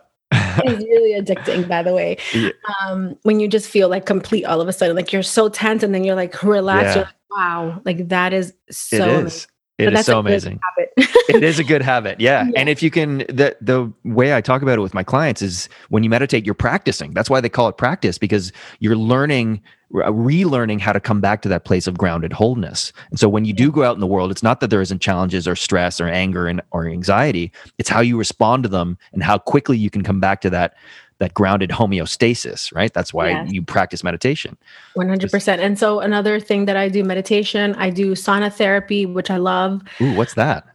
[laughs] is really addicting, by the way. Yeah. Um, when you just feel like complete all of a sudden, like you're so tense and then you're like relaxed. Yeah. You're like, wow, like that is so. It is. It is so amazing. it is a good habit. Yeah. yeah. [laughs] And if you can, the, the way I talk about it with my clients is when you meditate, you're practicing. That's why they call it practice because you're learning, relearning how to come back to that place of grounded wholeness. And so when you do go out in the world, it's not that there isn't challenges or stress or anger and, or anxiety. It's how you respond to them and how quickly you can come back to that that grounded homeostasis, right? That's why yes. you practice meditation. 100%. And so another thing that I do meditation, I do sauna therapy, which I love. Ooh, what's that?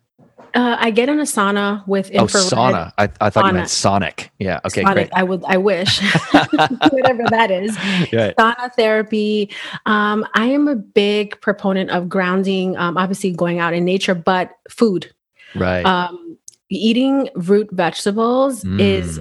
Uh, I get in a sauna with infrared. Oh, sauna. I, I thought sauna. you meant Sonic. Yeah. Okay. Sonic. Great. I would. I wish. [laughs] [laughs] Whatever that is. [laughs] Right. Sauna therapy. Um, I am a big proponent of grounding. Um, obviously, going out in nature, but food. Right. Um, eating root vegetables mm. is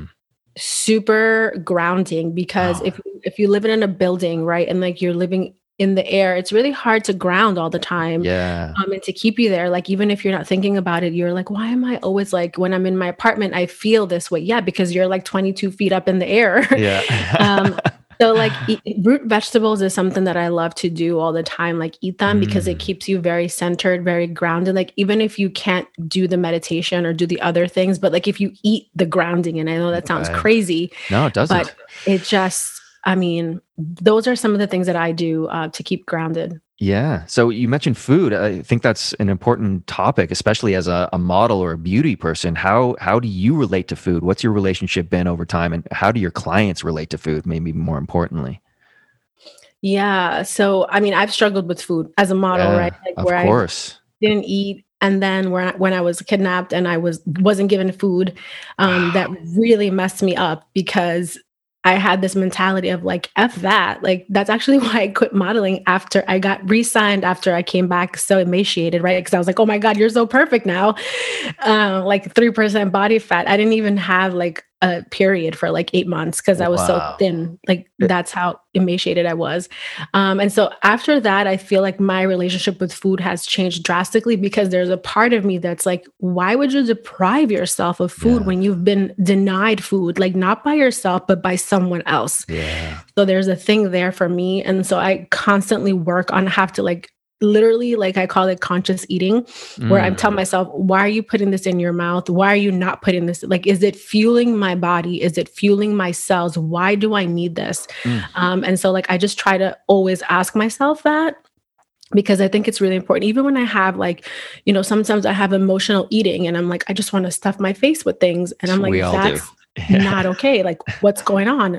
super grounding because if if you live in a building, right, and like you're living in the air, it's really hard to ground all the time. Yeah. Um, and to keep you there, like even if you're not thinking about it, you're like, why am I always like when I'm in my apartment, I feel this way? Yeah, because you're like 22 feet up in the air. Yeah. [laughs] um, so like eat, root vegetables is something that I love to do all the time. Like eat them mm. because it mm. keeps you very centered, very grounded. Like even if you can't do the meditation or do the other things, but like if you eat the grounding, and I know that sounds right. crazy. No, it doesn't. But it just, I mean, those are some of the things that I do uh, to keep grounded. Yeah. So you mentioned food. I think that's an important topic, especially as a, a, model or a beauty person. How how do you relate to food? What's your relationship been over time, and how do your clients relate to food? Maybe more importantly. Yeah. So I mean, I've struggled with food as a model, yeah, right? Like of where course. I didn't eat, and then when I, when I was kidnapped and I was wasn't given food, um, that really messed me up because I had this mentality of like, F that. Like, that's actually [laughs] why I quit modeling after I got re signed after I came back so emaciated, right? Because I was like, oh my God, you're so perfect now. Uh, like 3% body fat. I didn't even have like a period for like eight months because I was wow. so thin. Like that's how emaciated I was. Um, and so after that, I feel like my relationship with food has changed drastically because there's a part of me that's like, why would you deprive yourself of food yeah. when you've been denied food? Like not by yourself, but by someone else. Yeah. So there's a thing there for me. And so I constantly work on have to like literally like I call it conscious eating, where mm. I'm telling myself, why are you putting this in your mouth? Why are you not putting this? Like, is it fueling my body? Is it fueling my cells? Why do I need this? Mm. Um, and so, like, I just try to always ask myself that because I think it's really important. Even when I have like, you know, sometimes I have emotional eating and I'm like, I just want to stuff my face with things. And I'm like, that's yeah. [laughs] not okay. Like, what's going on?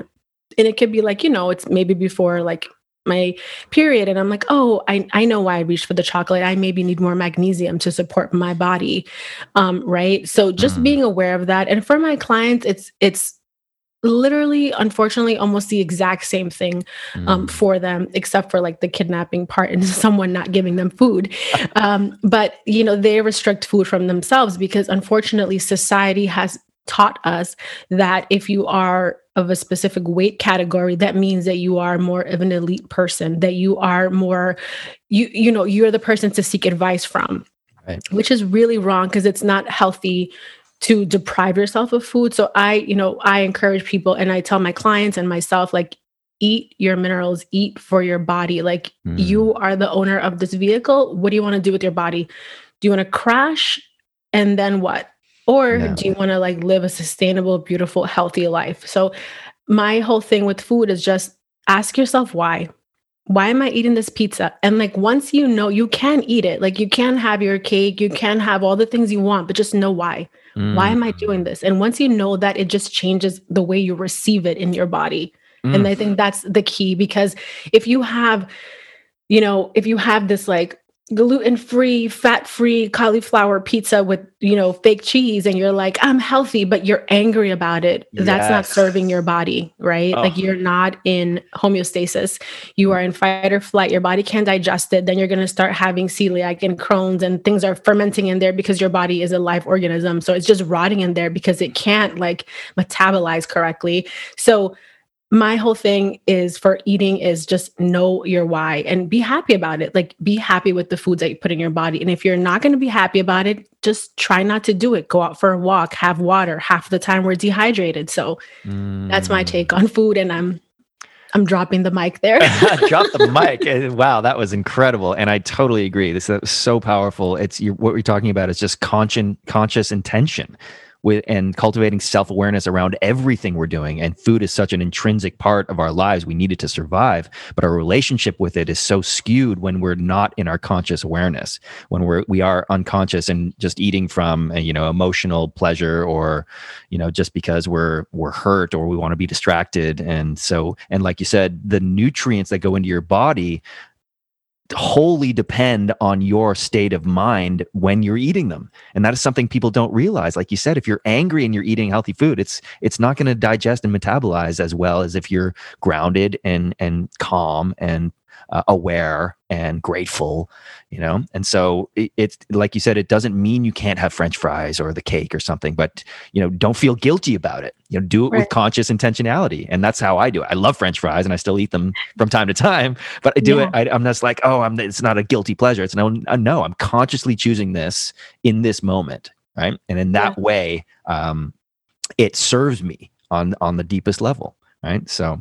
And it could be like, you know, it's maybe before like my period and i'm like oh i, I know why i reached for the chocolate i maybe need more magnesium to support my body um, right so just mm. being aware of that and for my clients it's it's literally unfortunately almost the exact same thing um, mm. for them except for like the kidnapping part and [laughs] someone not giving them food um, but you know they restrict food from themselves because unfortunately society has taught us that if you are of a specific weight category that means that you are more of an elite person that you are more you you know you're the person to seek advice from right. which is really wrong because it's not healthy to deprive yourself of food. So i you know i encourage people and i tell my clients and myself like eat your minerals eat for your body. Like mm. you are the owner of this vehicle. What do you want to do with your body? Do you want to crash? And then what or no. do you want to like live a sustainable beautiful healthy life? So my whole thing with food is just ask yourself why. Why am i eating this pizza? And like once you know you can eat it. Like you can have your cake you can have all the things you want but just know why. Mm. why am i doing this? And once you know that it just changes the way you receive it in your body. Mm. and i think that's the key because if you have you know if you have this like gluten-free fat-free cauliflower pizza with you know fake cheese and you're like i'm healthy but you're angry about it. Yes. that's not serving your body right? Oh. like you're not in homeostasis. You are in fight or flight. Your body can't digest it. Then you're going to start having celiac and crohn's and things are fermenting in there because your body is a live organism. So it's just rotting in there because it can't like metabolize correctly. So my whole thing is for eating is just know your why and be happy about it. Like be happy with the foods that you put in your body. And if you're not going to be happy about it, just try not to do it. Go out for a walk, have water. Half the time we're dehydrated. So mm. that's my take on food. And I'm I'm dropping the mic there. [laughs] Drop the mic. Uh, wow, that was incredible, and I totally agree. This is so powerful. It's what we're talking about is just conscious conscious intention with and cultivating self-awareness around everything we're doing. And food is such an intrinsic part of our lives. We need it to survive but our relationship with it is so skewed when we're not in our conscious awareness when we're we are unconscious and just eating from uh, you know emotional pleasure or you know just because we're we're hurt or we want to be distracted. And so and like you said the nutrients that go into your body wholly depend on your state of mind when you're eating them. And that is something people don't realize. Like you said if you're angry and you're eating healthy food it's it's not going to digest and metabolize as well as if you're grounded and and calm and uh, aware and grateful you know and so it, it's like you said it doesn't mean you can't have french fries or the cake or something but you know don't feel guilty about it you know do it right. with conscious intentionality and that's how i do it i love french fries and i still eat them from time to time but i do yeah. it I, am just like oh i'm it's not a guilty pleasure it's no no i'm consciously choosing this in this moment right and in that yeah. way um it serves me on on the deepest level right so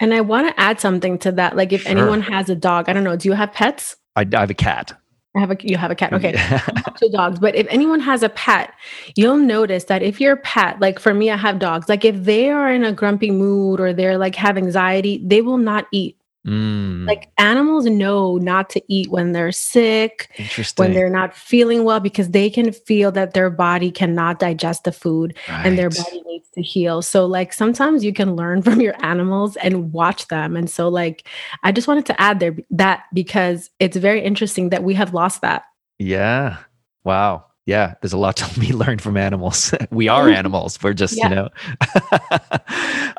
and I want to add something to that. Like, if sure. anyone has a dog, I don't know, do you have pets? I, I have a cat. I have a you have a cat. Okay. [laughs] two dogs. But if anyone has a pet, you'll notice that if your pet, like for me, I have dogs, like if they are in a grumpy mood or they're like have anxiety, they will not eat. Mm. Like animals know not to eat when they're sick, when they're not feeling well, because they can feel that their body cannot digest the food right. and their body needs to heal. So, like, sometimes you can learn [laughs] from your animals and watch them. And so, like, I just wanted to add there that because it's very interesting that we have lost that. Yeah. Wow. Yeah, there's a lot to [laughs] be learned from animals. [laughs] we are animals. We're just, yeah. you know.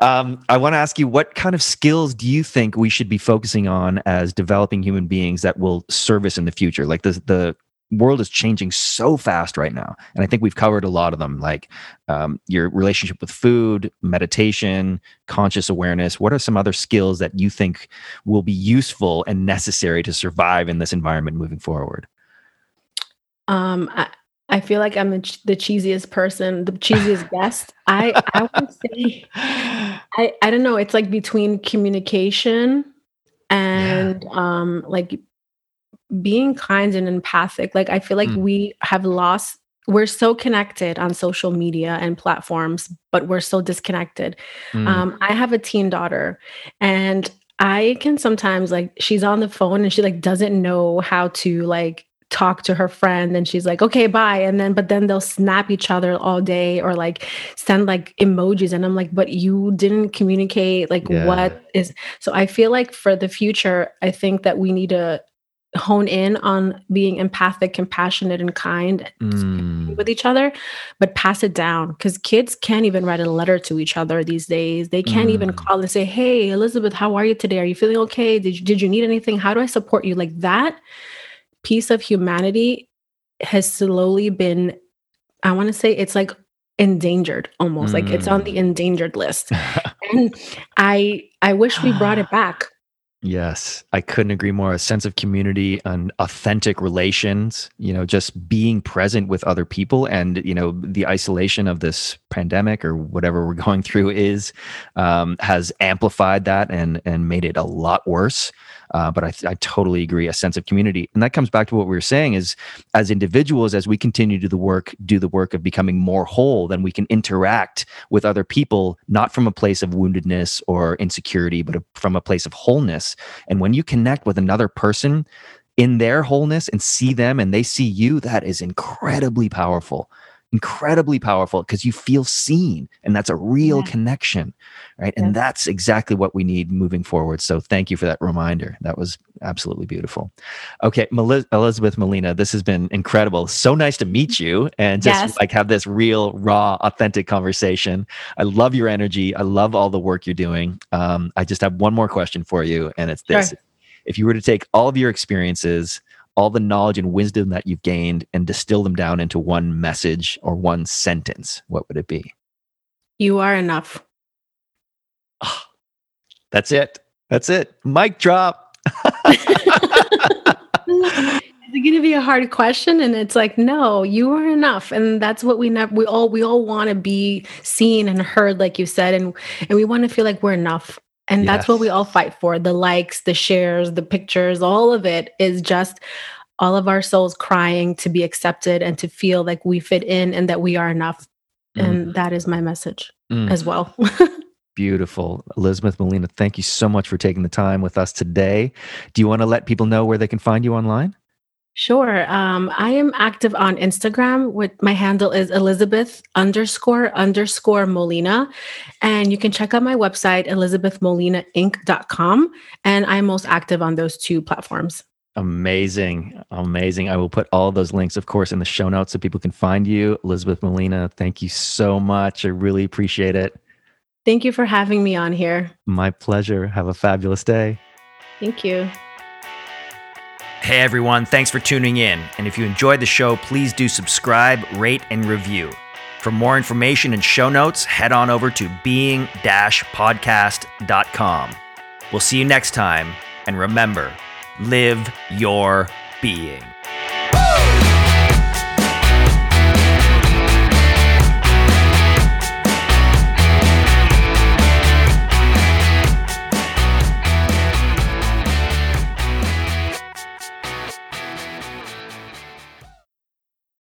[laughs] um, I want to ask you, what kind of skills do you think we should be focusing on as developing human beings that will serve us in the future? Like the the world is changing so fast right now, and I think we've covered a lot of them, like um, your relationship with food, meditation, conscious awareness. What are some other skills that you think will be useful and necessary to survive in this environment moving forward? Um, I, I feel like I'm the, cheesiest person, the cheesiest [laughs] guest. I I would say I I don't know. It's like between communication and yeah. um like being kind and empathic. Like I feel like mm. we have lost. We're so connected on social media and platforms, but we're so disconnected. Mm. Um, I have a teen daughter, and I can sometimes like she's on the phone and she like doesn't know how to like talk to her friend and she's like okay bye. And then but then they'll snap each other all day or like send like emojis. And i'm like but you didn't communicate like yeah. what is so i feel like for the future i think that we need to hone in on being empathic compassionate and kind mm. with each other but pass it down. Because kids can't even write a letter to each other these days. They can't mm. even call and say hey elizabeth how are you today? Are you feeling okay? Did you, did you need anything? How do i support you? Like that piece of humanity has slowly been i want to say it's like endangered almost mm. like it's on the mm. endangered list [laughs] and i i wish we brought it back [sighs] Yes, I couldn't agree more. A sense of community and authentic relations, you know, just being present with other people and, you know, the isolation of this pandemic or whatever we're [laughs] going through is, um, has amplified that and, and made it a lot worse. Uh, but I, I totally agree. A sense of community, and that comes back to what we were saying: is as individuals, as we continue to do the work, do the work of becoming more whole, then we can interact with other people not from a place of woundedness or insecurity, but from a place of wholeness. And when you connect with another person in their wholeness and see them, and they see you, that is incredibly powerful incredibly powerful because you feel seen and that's a real yeah. connection right? Yeah. and that's exactly what we need moving forward. So thank you for that reminder. That was absolutely beautiful. Okay Mel- elizabeth molina this has been incredible. So nice to meet you and just yes. like have this real raw authentic conversation. I love your energy. I love all the work you're doing. Um, i just have one more question for you and it's this. Sure. if you were to take all of your experiences all the knowledge and wisdom that you've gained and distill them down into one message or one sentence, what would it be? You are enough. Oh, that's it. That's it. Mic drop. It's going to be a hard question, and it's like, no, you are enough, and that's what we never. We all we all want to be seen and heard, like you said, and and we want to feel like we're enough. And yes. that's what we all fight for the likes, the shares, the pictures, all of it is just all of our souls crying to be accepted and to feel like we fit in and that we are enough. Mm. And that is my message mm. as well. [laughs] Beautiful. Elizabeth Molina, thank you so much for taking the time with us today. Do you want to let people know where they can find you online? Sure. Um, I am active on Instagram. With my handle is Elizabeth underscore underscore Molina, and you can check out my website elizabethmolinainc.com. And I'm most active on those two platforms. Amazing, amazing. I will put all those links, of course, in the show notes so people can find you. Elizabeth Molina, thank you so much. I really appreciate it. Thank you for having me on here. My pleasure. Have a fabulous day. Thank you. Hey everyone, thanks for tuning in. And if you enjoyed the show, please do subscribe, rate, and review. For more information and show notes, head on over to being podcast.com. We'll see you next time, and remember live your being.